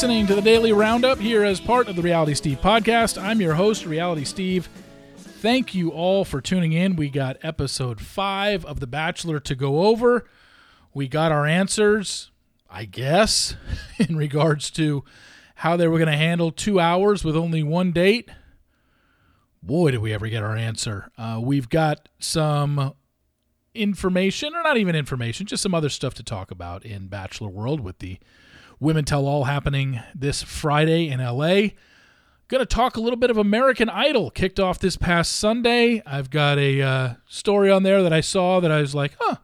listening to the Daily Roundup here as part of the Reality Steve podcast. I'm your host, Reality Steve. Thank you all for tuning in. We got episode five of The Bachelor to go over. We got our answers, I guess, in regards to how they were going to handle two hours with only one date. Boy, did we ever get our answer. Uh, we've got some information, or not even information, just some other stuff to talk about in Bachelor World with the Women Tell All happening this Friday in LA. Going to talk a little bit of American Idol, kicked off this past Sunday. I've got a uh, story on there that I saw that I was like, huh,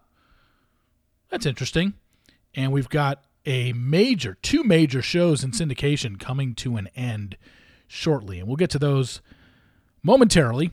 that's interesting. And we've got a major, two major shows in syndication coming to an end shortly. And we'll get to those momentarily.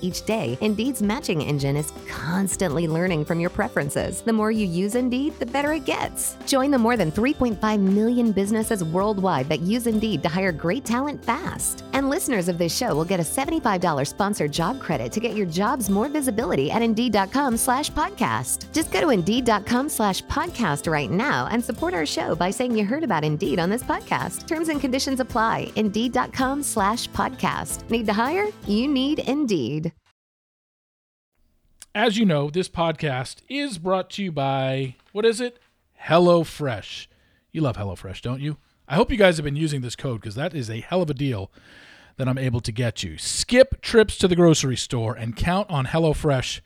each day, Indeed's matching engine is constantly learning from your preferences. The more you use Indeed, the better it gets. Join the more than 3.5 million businesses worldwide that use Indeed to hire great talent fast. And listeners of this show will get a $75 sponsored job credit to get your jobs more visibility at Indeed.com slash podcast. Just go to Indeed.com slash podcast right now and support our show by saying you heard about Indeed on this podcast. Terms and conditions apply. Indeed.com slash podcast. Need to hire? You need Indeed. As you know, this podcast is brought to you by what is it? HelloFresh. You love HelloFresh, don't you? I hope you guys have been using this code because that is a hell of a deal that I'm able to get you. Skip trips to the grocery store and count on HelloFresh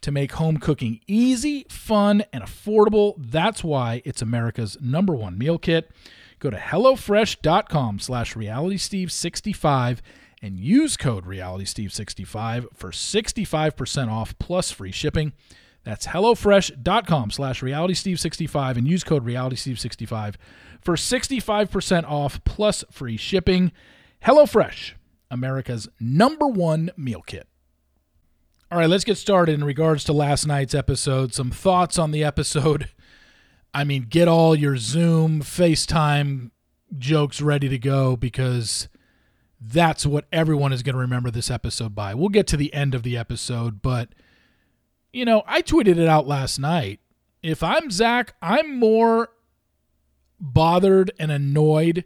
to make home cooking easy, fun, and affordable. That's why it's America's number one meal kit. Go to HelloFresh.com slash RealitySteve65 and use code RealitySteve65 for 65% off plus free shipping. That's HelloFresh.com slash RealitySteve65 and use code RealitySteve65 for 65% off plus free shipping. HelloFresh, America's number one meal kit. All right, let's get started in regards to last night's episode. Some thoughts on the episode. I mean, get all your Zoom, FaceTime jokes ready to go because that's what everyone is going to remember this episode by. We'll get to the end of the episode, but you know, I tweeted it out last night. If I'm Zach, I'm more bothered and annoyed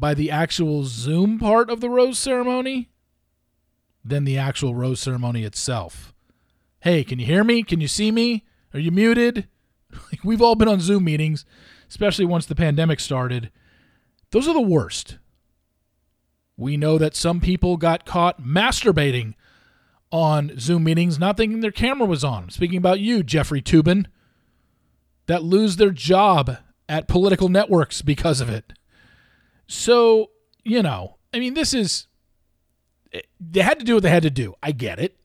by the actual Zoom part of the rose ceremony than the actual rose ceremony itself. Hey, can you hear me? Can you see me? Are you muted? We've all been on Zoom meetings, especially once the pandemic started. Those are the worst. We know that some people got caught masturbating on Zoom meetings, not thinking their camera was on. Speaking about you, Jeffrey Toobin, that lose their job at political networks because of it. So, you know, I mean, this is. Eh, they had to do what they had to do. I get it.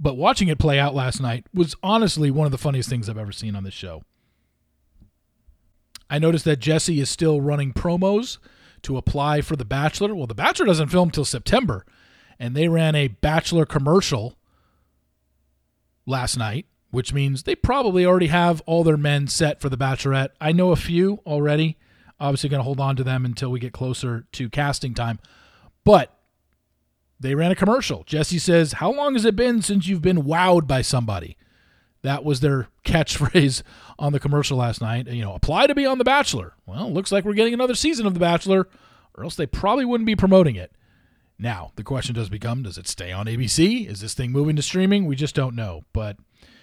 But watching it play out last night was honestly one of the funniest things I've ever seen on this show. I noticed that Jesse is still running promos to apply for The Bachelor. Well, The Bachelor doesn't film till September, and they ran a Bachelor commercial last night, which means they probably already have all their men set for The Bachelorette. I know a few already. Obviously, going to hold on to them until we get closer to casting time. But they ran a commercial. Jesse says, How long has it been since you've been wowed by somebody? That was their catchphrase on the commercial last night. You know, apply to be on The Bachelor. Well, looks like we're getting another season of The Bachelor, or else they probably wouldn't be promoting it. Now, the question does become does it stay on ABC? Is this thing moving to streaming? We just don't know. But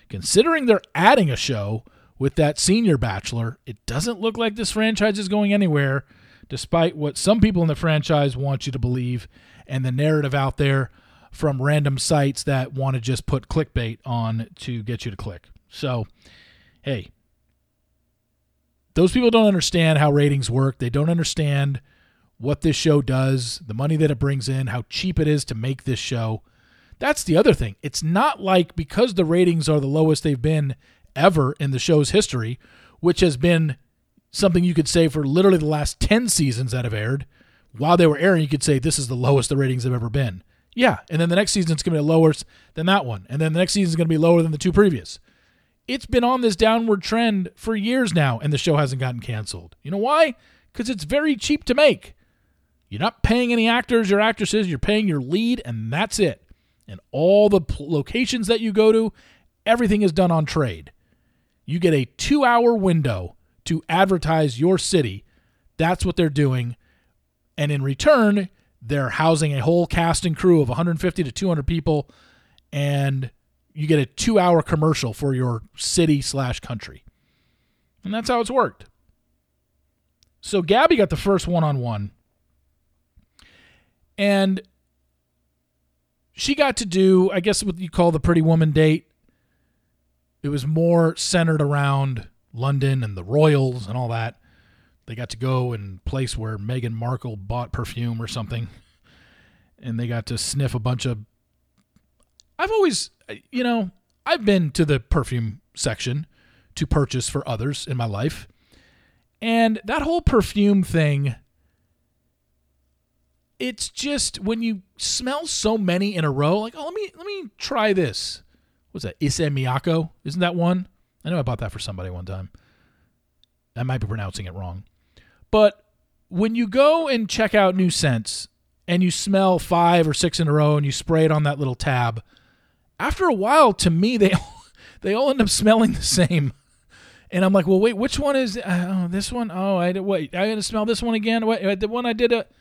considering they're adding a show with that senior bachelor, it doesn't look like this franchise is going anywhere, despite what some people in the franchise want you to believe and the narrative out there from random sites that want to just put clickbait on to get you to click. So, hey, those people don't understand how ratings work. They don't understand what this show does, the money that it brings in, how cheap it is to make this show. That's the other thing. It's not like because the ratings are the lowest they've been ever in the show's history, which has been something you could say for literally the last 10 seasons that have aired. While they were airing, you could say this is the lowest the ratings have ever been. Yeah, and then the next season's going to be lower than that one, and then the next season is going to be lower than the two previous. It's been on this downward trend for years now, and the show hasn't gotten canceled. You know why? Because it's very cheap to make. You're not paying any actors or actresses, you're paying your lead, and that's it. And all the locations that you go to, everything is done on trade. You get a two hour window to advertise your city. That's what they're doing. And in return, they're housing a whole cast and crew of 150 to 200 people, and you get a two hour commercial for your city slash country. And that's how it's worked. So Gabby got the first one on one. And she got to do, I guess, what you call the pretty woman date. It was more centered around London and the royals and all that. They got to go and place where Meghan Markle bought perfume or something, and they got to sniff a bunch of. I've always, you know, I've been to the perfume section to purchase for others in my life, and that whole perfume thing. It's just when you smell so many in a row, like, oh, let me let me try this. What's that? Issey Miyake? Isn't that one? I know I bought that for somebody one time. I might be pronouncing it wrong. But when you go and check out new scents and you smell five or six in a row and you spray it on that little tab, after a while, to me, they all, they all end up smelling the same. And I'm like, well, wait, which one is uh, oh, this one? Oh, I wait, I got to smell this one again. Wait, the one I did it.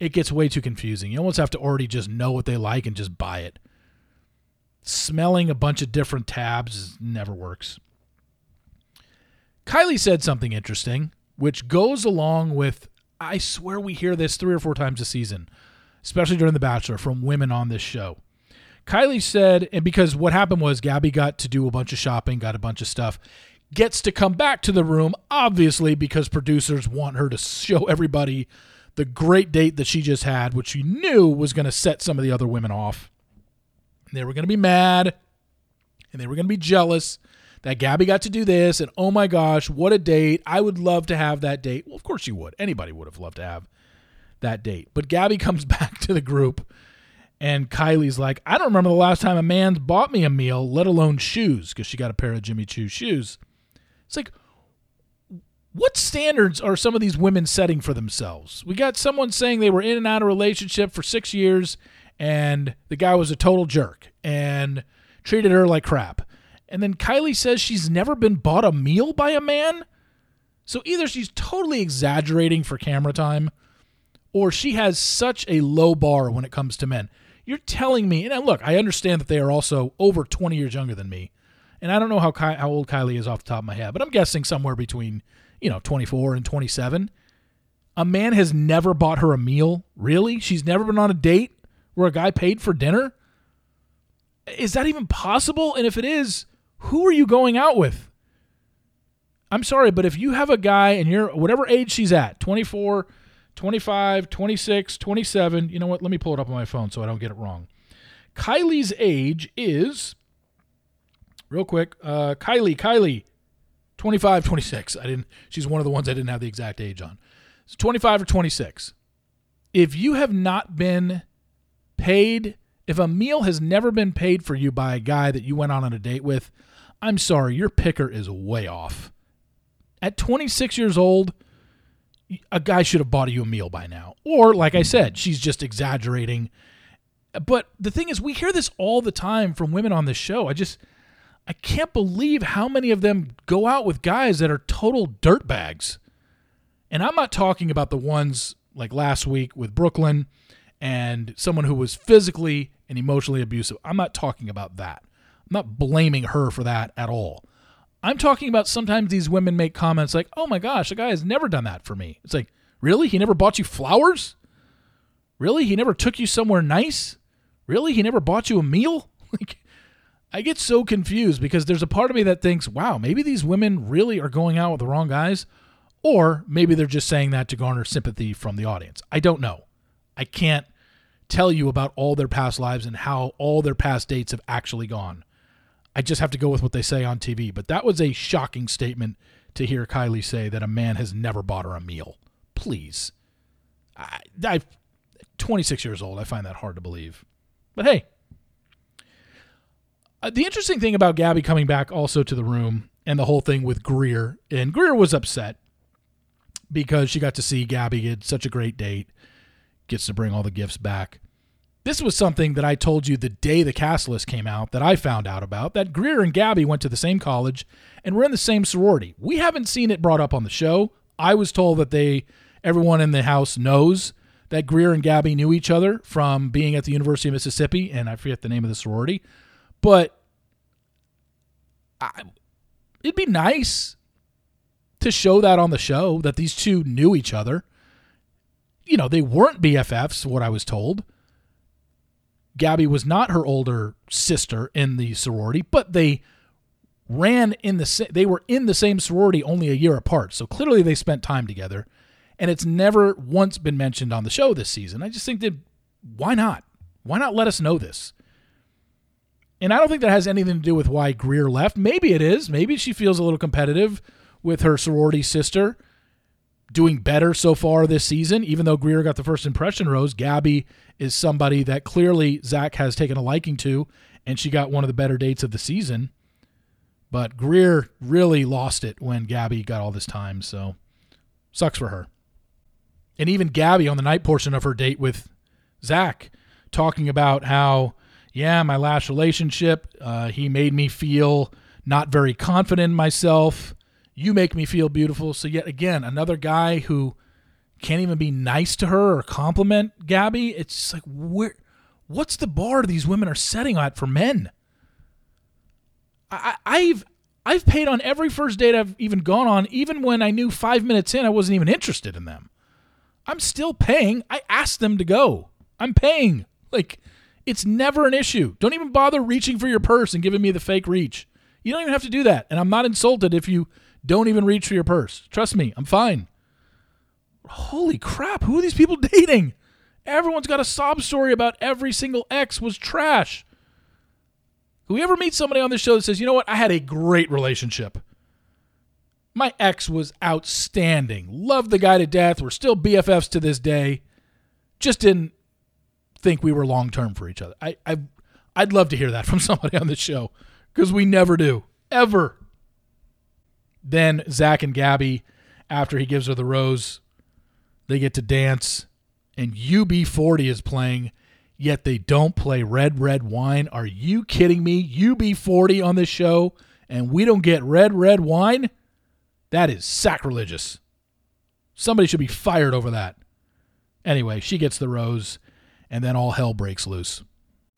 It gets way too confusing. You almost have to already just know what they like and just buy it. Smelling a bunch of different tabs never works. Kylie said something interesting which goes along with I swear we hear this three or four times a season, especially during The Bachelor from women on this show. Kylie said, and because what happened was Gabby got to do a bunch of shopping, got a bunch of stuff, gets to come back to the room, obviously, because producers want her to show everybody the great date that she just had, which she knew was going to set some of the other women off. They were going to be mad and they were going to be jealous that Gabby got to do this, and oh my gosh, what a date. I would love to have that date. Well, of course you would. Anybody would have loved to have that date. But Gabby comes back to the group, and Kylie's like, I don't remember the last time a man's bought me a meal, let alone shoes, because she got a pair of Jimmy Choo shoes. It's like, what standards are some of these women setting for themselves? We got someone saying they were in and out of relationship for six years, and the guy was a total jerk and treated her like crap. And then Kylie says she's never been bought a meal by a man. So either she's totally exaggerating for camera time, or she has such a low bar when it comes to men. You're telling me, and look, I understand that they are also over 20 years younger than me. And I don't know how, Ky- how old Kylie is off the top of my head, but I'm guessing somewhere between, you know, 24 and 27. A man has never bought her a meal? Really? She's never been on a date where a guy paid for dinner? Is that even possible? And if it is, who are you going out with? I'm sorry, but if you have a guy and you're whatever age she's at 24, 25, 26, 27, you know what? Let me pull it up on my phone so I don't get it wrong. Kylie's age is, real quick, uh, Kylie, Kylie, 25, 26. I didn't, she's one of the ones I didn't have the exact age on. It's 25 or 26. If you have not been paid, if a meal has never been paid for you by a guy that you went on, on a date with, I'm sorry, your picker is way off. At 26 years old, a guy should have bought you a meal by now. Or, like I said, she's just exaggerating. But the thing is, we hear this all the time from women on this show. I just, I can't believe how many of them go out with guys that are total dirtbags. And I'm not talking about the ones like last week with Brooklyn and someone who was physically and emotionally abusive. I'm not talking about that. I'm not blaming her for that at all. I'm talking about sometimes these women make comments like, oh my gosh, a guy has never done that for me. It's like, really? He never bought you flowers? Really? He never took you somewhere nice? Really? He never bought you a meal? Like, I get so confused because there's a part of me that thinks, wow, maybe these women really are going out with the wrong guys. Or maybe they're just saying that to garner sympathy from the audience. I don't know. I can't tell you about all their past lives and how all their past dates have actually gone. I just have to go with what they say on TV. But that was a shocking statement to hear Kylie say that a man has never bought her a meal. Please. I, I 26 years old. I find that hard to believe. But hey, uh, the interesting thing about Gabby coming back also to the room and the whole thing with Greer, and Greer was upset because she got to see Gabby get such a great date, gets to bring all the gifts back. This was something that I told you the day the cast list came out that I found out about that Greer and Gabby went to the same college and were in the same sorority. We haven't seen it brought up on the show. I was told that they everyone in the house knows that Greer and Gabby knew each other from being at the University of Mississippi and I forget the name of the sorority. But I, it'd be nice to show that on the show that these two knew each other. You know, they weren't BFFs, what I was told. Gabby was not her older sister in the sorority, but they ran in the they were in the same sorority only a year apart. So clearly they spent time together, and it's never once been mentioned on the show this season. I just think that why not? Why not let us know this? And I don't think that has anything to do with why Greer left. Maybe it is. Maybe she feels a little competitive with her sorority sister doing better so far this season. Even though Greer got the first impression rose, Gabby is somebody that clearly Zach has taken a liking to, and she got one of the better dates of the season. But Greer really lost it when Gabby got all this time, so sucks for her. And even Gabby on the night portion of her date with Zach talking about how yeah, my last relationship, uh, he made me feel not very confident in myself. You make me feel beautiful. So, yet again, another guy who can't even be nice to her or compliment Gabby. It's like, where, what's the bar these women are setting at for men? I, I've I've paid on every first date I've even gone on, even when I knew five minutes in I wasn't even interested in them. I'm still paying. I asked them to go. I'm paying. Like, it's never an issue. Don't even bother reaching for your purse and giving me the fake reach. You don't even have to do that. And I'm not insulted if you don't even reach for your purse. Trust me, I'm fine. Holy crap, who are these people dating? Everyone's got a sob story about every single ex was trash. Do we ever meet somebody on this show that says, you know what, I had a great relationship. My ex was outstanding. Loved the guy to death. We're still BFFs to this day. Just didn't think we were long term for each other. I, I I'd love to hear that from somebody on the show because we never do ever. Then Zach and Gabby, after he gives her the rose, they get to dance, and UB40 is playing. Yet they don't play Red Red Wine. Are you kidding me? UB40 on this show, and we don't get Red Red Wine? That is sacrilegious. Somebody should be fired over that. Anyway, she gets the rose and then all hell breaks loose.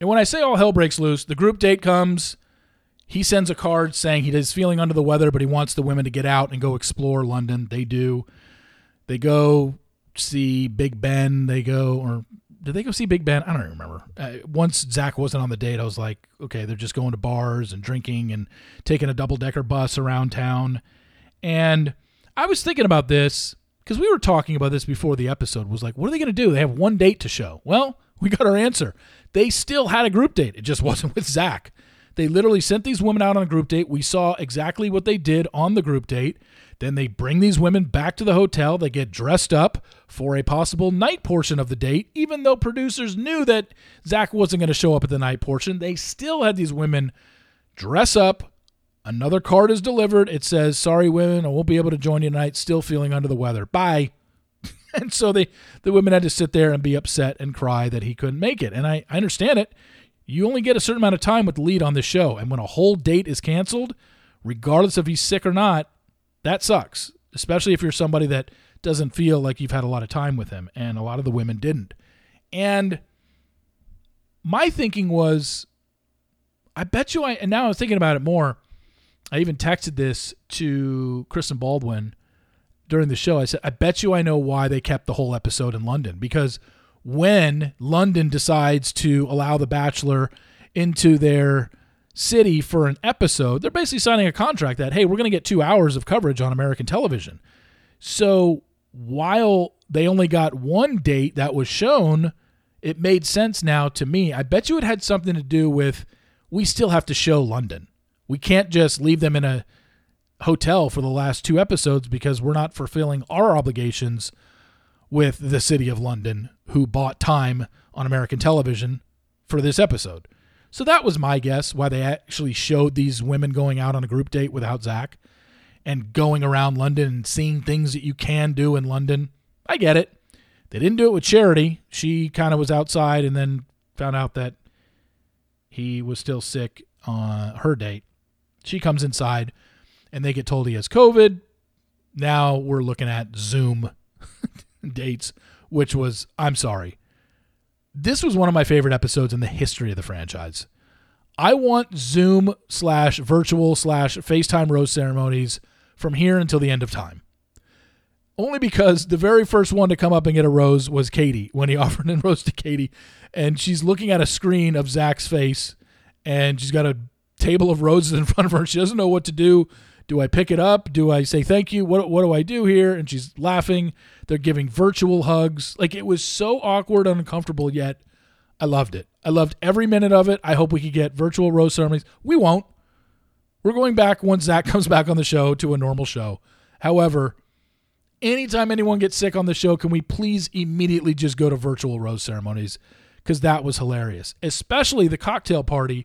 And when I say all hell breaks loose, the group date comes. He sends a card saying he is feeling under the weather, but he wants the women to get out and go explore London. They do. They go see Big Ben. They go, or did they go see Big Ben? I don't remember. Uh, once Zach wasn't on the date, I was like, okay, they're just going to bars and drinking and taking a double decker bus around town. And I was thinking about this because we were talking about this before the episode. Was like, what are they going to do? They have one date to show. Well, we got our answer. They still had a group date. It just wasn't with Zach. They literally sent these women out on a group date. We saw exactly what they did on the group date. Then they bring these women back to the hotel. They get dressed up for a possible night portion of the date, even though producers knew that Zach wasn't going to show up at the night portion. They still had these women dress up Another card is delivered. It says, "Sorry, women, I won't be able to join you tonight. Still feeling under the weather. Bye." and so they the women had to sit there and be upset and cry that he couldn't make it. And I, I understand it. You only get a certain amount of time with the lead on the show, and when a whole date is canceled, regardless if he's sick or not, that sucks. Especially if you're somebody that doesn't feel like you've had a lot of time with him, and a lot of the women didn't. And my thinking was, I bet you I, and now I was thinking about it more. I even texted this to Kristen Baldwin during the show. I said, I bet you I know why they kept the whole episode in London. Because when London decides to allow The Bachelor into their city for an episode, they're basically signing a contract that, hey, we're going to get two hours of coverage on American television. So while they only got one date that was shown, it made sense now to me. I bet you it had something to do with we still have to show London. We can't just leave them in a hotel for the last two episodes because we're not fulfilling our obligations with the city of London, who bought time on American television for this episode. So that was my guess why they actually showed these women going out on a group date without Zach and going around London and seeing things that you can do in London. I get it. They didn't do it with Charity. She kind of was outside and then found out that he was still sick on her date. She comes inside and they get told he has COVID. Now we're looking at Zoom dates, which was, I'm sorry. This was one of my favorite episodes in the history of the franchise. I want Zoom slash virtual slash FaceTime rose ceremonies from here until the end of time. Only because the very first one to come up and get a rose was Kaity when he offered a rose to Kaity. And she's looking at a screen of Zach's face and she's got a table of roses in front of her. She doesn't know what to do. Do I pick it up? Do I say thank you? What what do I do here? And she's laughing. They're giving virtual hugs. Like it was so awkward and uncomfortable, yet I loved it. I loved every minute of it. I hope we could get virtual rose ceremonies. We won't. We're going back once Zach comes back on the show to a normal show. However, anytime anyone gets sick on the show, can we please immediately just go to virtual rose ceremonies? Because that was hilarious. Especially the cocktail party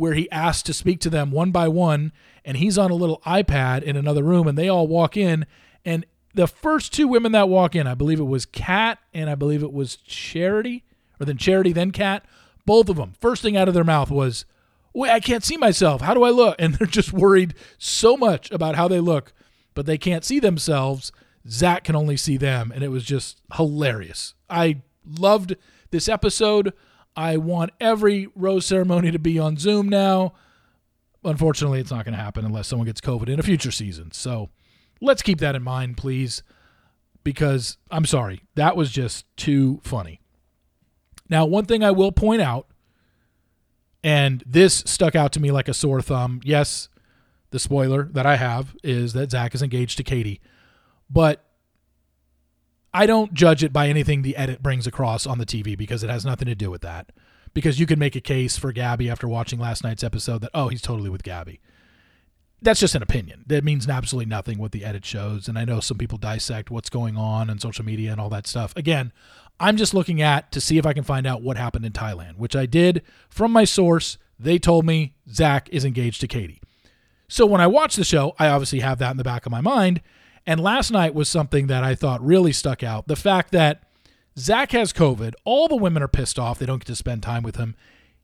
where he asked to speak to them one by one, and he's on a little iPad in another room, and they all walk in. And the first two women that walk in, I believe it was Kat and I believe it was Charity, or then Charity, then Kat. Both of them, first thing out of their mouth was, Wait, I can't see myself. How do I look? And they're just worried so much about how they look, but they can't see themselves. Zach can only see them. And it was just hilarious. I loved this episode. I want every rose ceremony to be on Zoom now. Unfortunately, it's not going to happen unless someone gets COVID in a future season. So let's keep that in mind, please, because I'm sorry, that was just too funny. Now, one thing I will point out, and this stuck out to me like a sore thumb. Yes, the spoiler that I have is that Zach is engaged to Kaity, but I don't judge it by anything the edit brings across on the TV because it has nothing to do with that. Because you can make a case for Gabby after watching last night's episode that, oh, he's totally with Gabby. That's just an opinion. That means absolutely nothing what the edit shows. And I know some people dissect what's going on on social media and all that stuff. Again, I'm just looking at to see if I can find out what happened in Thailand, which I did from my source. They told me Zach is engaged to Kaity. So when I watch the show, I obviously have that in the back of my mind. And last night was something that I thought really stuck out. The fact that Zach has COVID, all the women are pissed off. They don't get to spend time with him.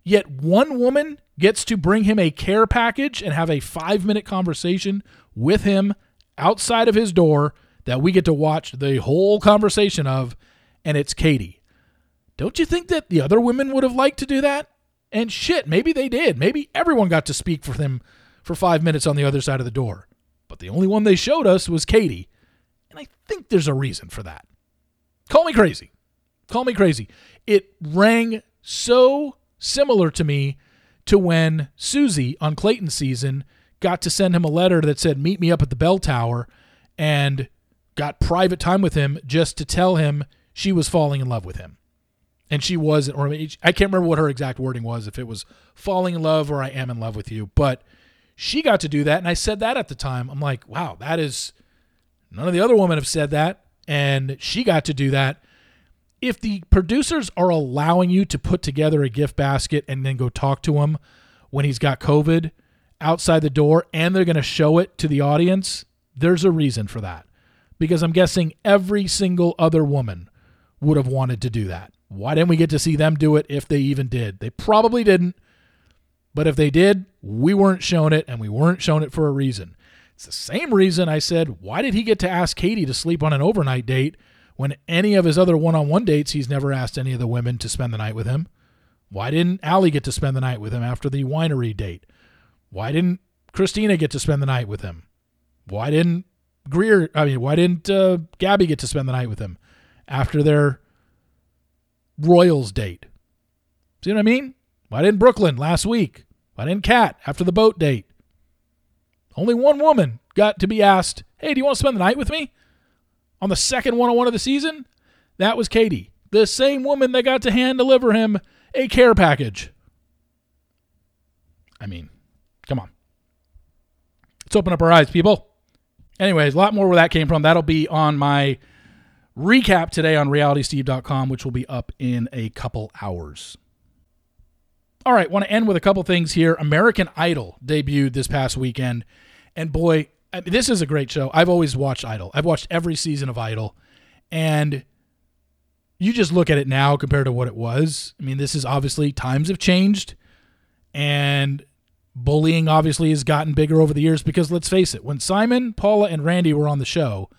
Yet one woman gets to bring him a care package and have a five minute conversation with him outside of his door that we get to watch the whole conversation of, and it's Kaity. Don't you think that the other women would have liked to do that? And shit, maybe they did. Maybe everyone got to speak for them for five minutes on the other side of the door. But the only one they showed us was Kaity. And I think there's a reason for that. Call me crazy. Call me crazy. It rang so similar to me to when Susie on Clayton season got to send him a letter that said, Meet me up at the bell tower, and got private time with him just to tell him she was falling in love with him. And she was, or I can't remember what her exact wording was, if it was falling in love or I am in love with you. But she got to do that. And I said that at the time. I'm like, wow, that is, none of the other women have said that. And she got to do that. If the producers are allowing you to put together a gift basket and then go talk to him when he's got COVID outside the door and they're going to show it to the audience, there's a reason for that. Because I'm guessing every single other woman would have wanted to do that. Why didn't we get to see them do it if they even did? They probably didn't. But if they did, we weren't shown it and we weren't shown it for a reason. It's the same reason I said, why did he get to ask Kaity to sleep on an overnight date when any of his other one on one dates, he's never asked any of the women to spend the night with him? Why didn't Allie get to spend the night with him after the winery date? Why didn't Christina get to spend the night with him? Why didn't Greer, I mean, why didn't uh, Gabby get to spend the night with him after their Royals date? See what I mean? Why didn't Brooklyn last week? Why didn't after the boat date? Only one woman got to be asked, hey, do you want to spend the night with me? On the second one on one of the season? That was Kaity, the same woman that got to hand deliver him a care package. I mean, come on. Let's open up our eyes, people. Anyways, a lot more where that came from. That'll be on my recap today on realitysteve.com, which will be up in a couple hours. All right, want to end with a couple things here. American Idol debuted this past weekend, and boy, this is a great show. I've always watched Idol. I've watched every season of Idol, and you just look at it now compared to what it was. I mean, this is obviously times have changed, and bullying obviously has gotten bigger over the years because let's face it, when Simon, Paula, and Randy were on the show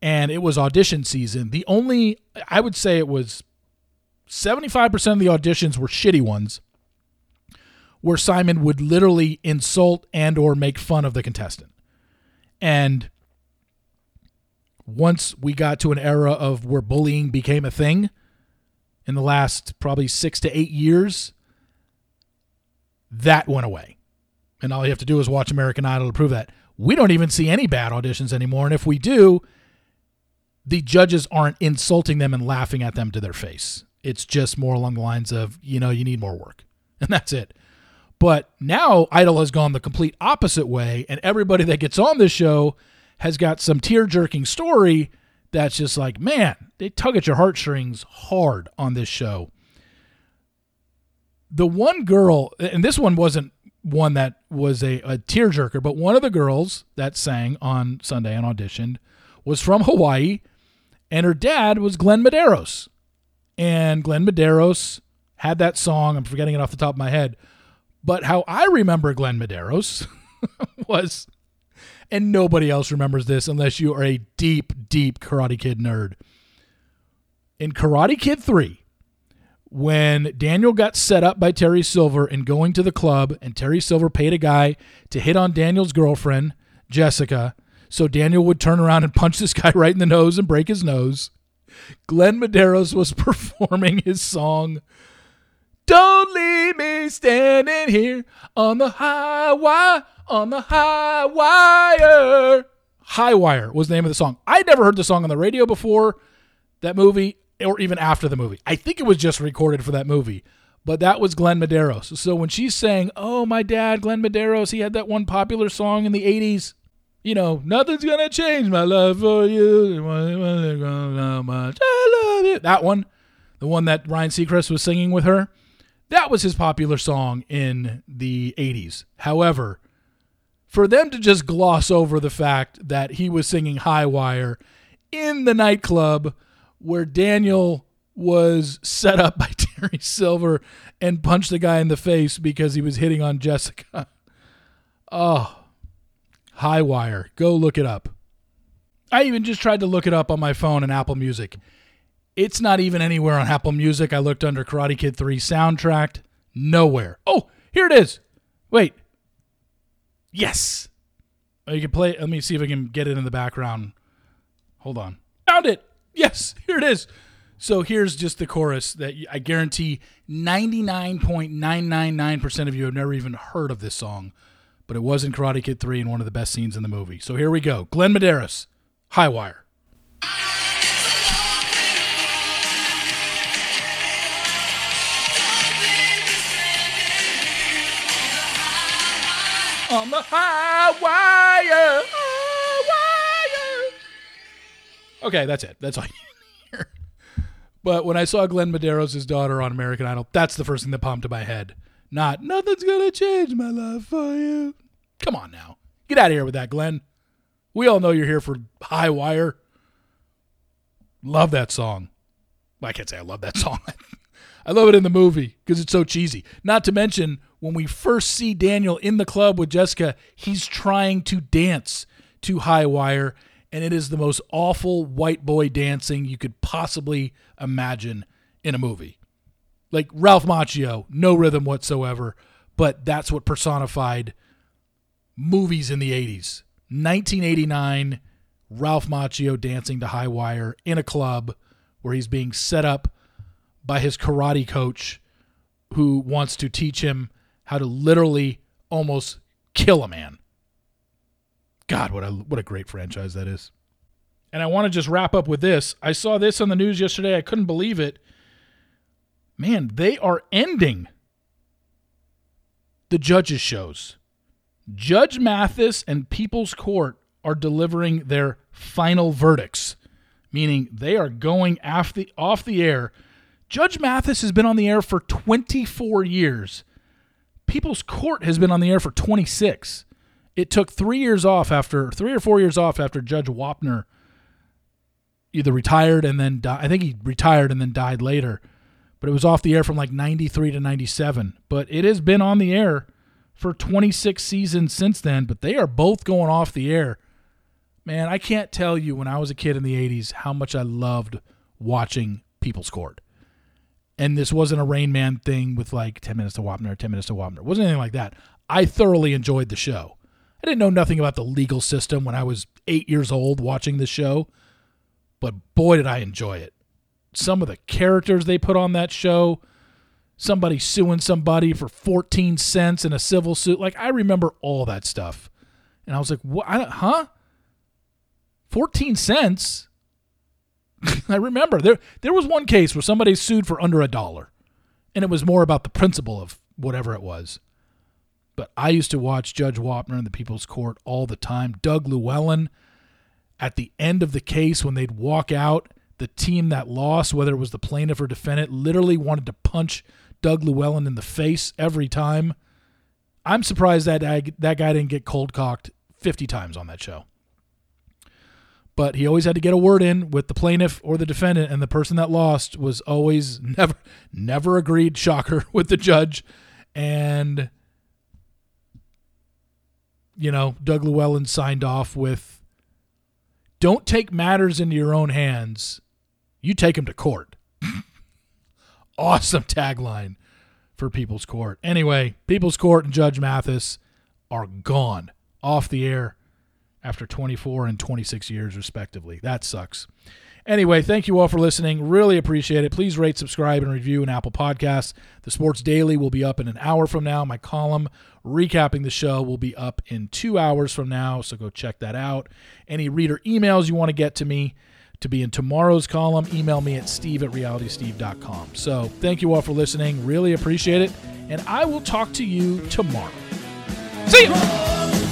and it was audition season, the only, I would say it was 75% of the auditions were shitty ones where Simon would literally insult and or make fun of the contestant. And once we got to an era of where bullying became a thing in the last probably 6 to 8 years, that went away and all you have to do is watch American Idol to prove that. We don't even see any bad auditions anymore, and if we do, the judges aren't insulting them and laughing at them to their face. It's just more along the lines of, you know, you need more work. And that's it. But now Idol has gone the complete opposite way, and everybody that gets on this show has got some tear jerking story that's just like, man, they tug at your heartstrings hard on this show. The one girl, and this one wasn't one that was a, a tearjerker, but one of the girls that sang on Sunday and auditioned was from Hawaii, and her dad was Glenn Medeiros. And Glenn Medeiros had that song, I'm forgetting it off the top of my head, but how I remember Glenn Medeiros was, and nobody else remembers this unless you are a deep, deep Karate Kid nerd. In Karate Kid 3, when Daniel got set up by Terry Silver and going to the club, and Terry Silver paid a guy to hit on Daniel's girlfriend, Jessica, so Daniel would turn around and punch this guy right in the nose and break his nose. Glenn Medeiros was performing his song, Don't Leave Me Standing Here on the High Wire, on the High Wire. High Wire was the name of the song. I'd never heard the song on the radio before that movie or even after the movie. I think it was just recorded for that movie, but that was Glenn Medeiros. So when she's saying, "Oh, my dad, Glenn Medeiros, he had that one popular song in the '80s." You know, nothing's gonna change my love for you. That one, the one that Ryan Seacrest was singing with her, that was his popular song in the '80s. However, for them to just gloss over the fact that he was singing High Wire in the nightclub where Daniel was set up by Terry Silver and punched the guy in the face because he was hitting on Jessica. Oh, High Wire. Go look it up. I even just tried to look it up on my phone in Apple Music. It's not even anywhere on Apple Music. I looked under Karate Kid 3 soundtrack. Nowhere. Oh, here it is. Wait. Yes. Oh, you can play. Let me see if I can get it in the background. Hold on. Found it. Yes, here it is. So here's just the chorus that I guarantee 99.999% of you have never even heard of this song, but it was in Karate Kid 3 and one of the best scenes in the movie. So here we go. Glenn Medeiros, High Wire. On the high wire. Okay, that's it. That's all you. But when I saw Glenn Medeiros' daughter on American Idol, that's the first thing that popped to my head. Not nothing's gonna change my love for you. Come on now. Get out of here with that, Glenn. We all know you're here for High Wire. Love that song. I can't say I love that song. I love it in the movie because it's so cheesy. Not to mention, when we first see Daniel in the club with Jessica, he's trying to dance to High Wire, and it is the most awful white boy dancing you could possibly imagine in a movie. Like Ralph Macchio, no rhythm whatsoever, but that's what personified movies in the 80s. 1989, Ralph Macchio dancing to High Wire in a club where he's being set up by his karate coach who wants to teach him how to literally almost kill a man. God, what a what a great franchise that is. And I want to just wrap up with this. I saw this on the news yesterday. I couldn't believe it. Man, they are ending the judges shows. Judge Mathis and People's Court are delivering their final verdicts, meaning they are going off the, off the air. Judge Mathis has been on the air for 24 years. People's Court has been on the air for 26. It took three years off after three or four years off after Judge Wapner either retired and then. I think he retired and then died later, but it was off the air from like 93 to 97. But it has been on the air for 26 seasons since then, but they are both going off the air. Man, I can't tell you when I was a kid in the 80s how much I loved watching People's Court. And this wasn't a Rain Man thing with like 10 minutes to Wapner, 10 minutes to Wapner. It wasn't anything like that. I thoroughly enjoyed the show. I didn't know nothing about the legal system when I was eight years old watching the show, but boy, did I enjoy it. Some of the characters they put on that show, somebody suing somebody for 14 cents in a civil suit. Like, I remember all that stuff. And I was like, what? Huh? 14 cents? I remember there there was one case where somebody sued for under a dollar, and it was more about the principle of whatever it was. But I used to watch Judge Wapner in the People's Court all the time. Doug Llewellyn, at the end of the case, when they'd walk out, the team that lost, whether it was the plaintiff or defendant, literally wanted to punch Doug Llewellyn in the face every time. I'm surprised that that guy didn't get cold cocked 50 times on that show but he always had to get a word in with the plaintiff or the defendant and the person that lost was always never never agreed shocker with the judge. And you know Doug Llewellyn signed off with don't take matters into your own hands. You take them to court. Awesome tagline for People's Court. Anyway People's Court and Judge Mathis are gone off the air after 24 and 26 years, respectively. That sucks. Anyway, thank you all for listening. Really appreciate it. Please rate, subscribe, and review an Apple Podcasts. The Sports Daily will be up in an hour from now. My column recapping the show will be up in two hours from now, so go check that out. Any reader emails you want to get to me to be in tomorrow's column, email me at steve at realitysteve.com. So thank you all for listening. Really appreciate it. And I will talk to you tomorrow. See you.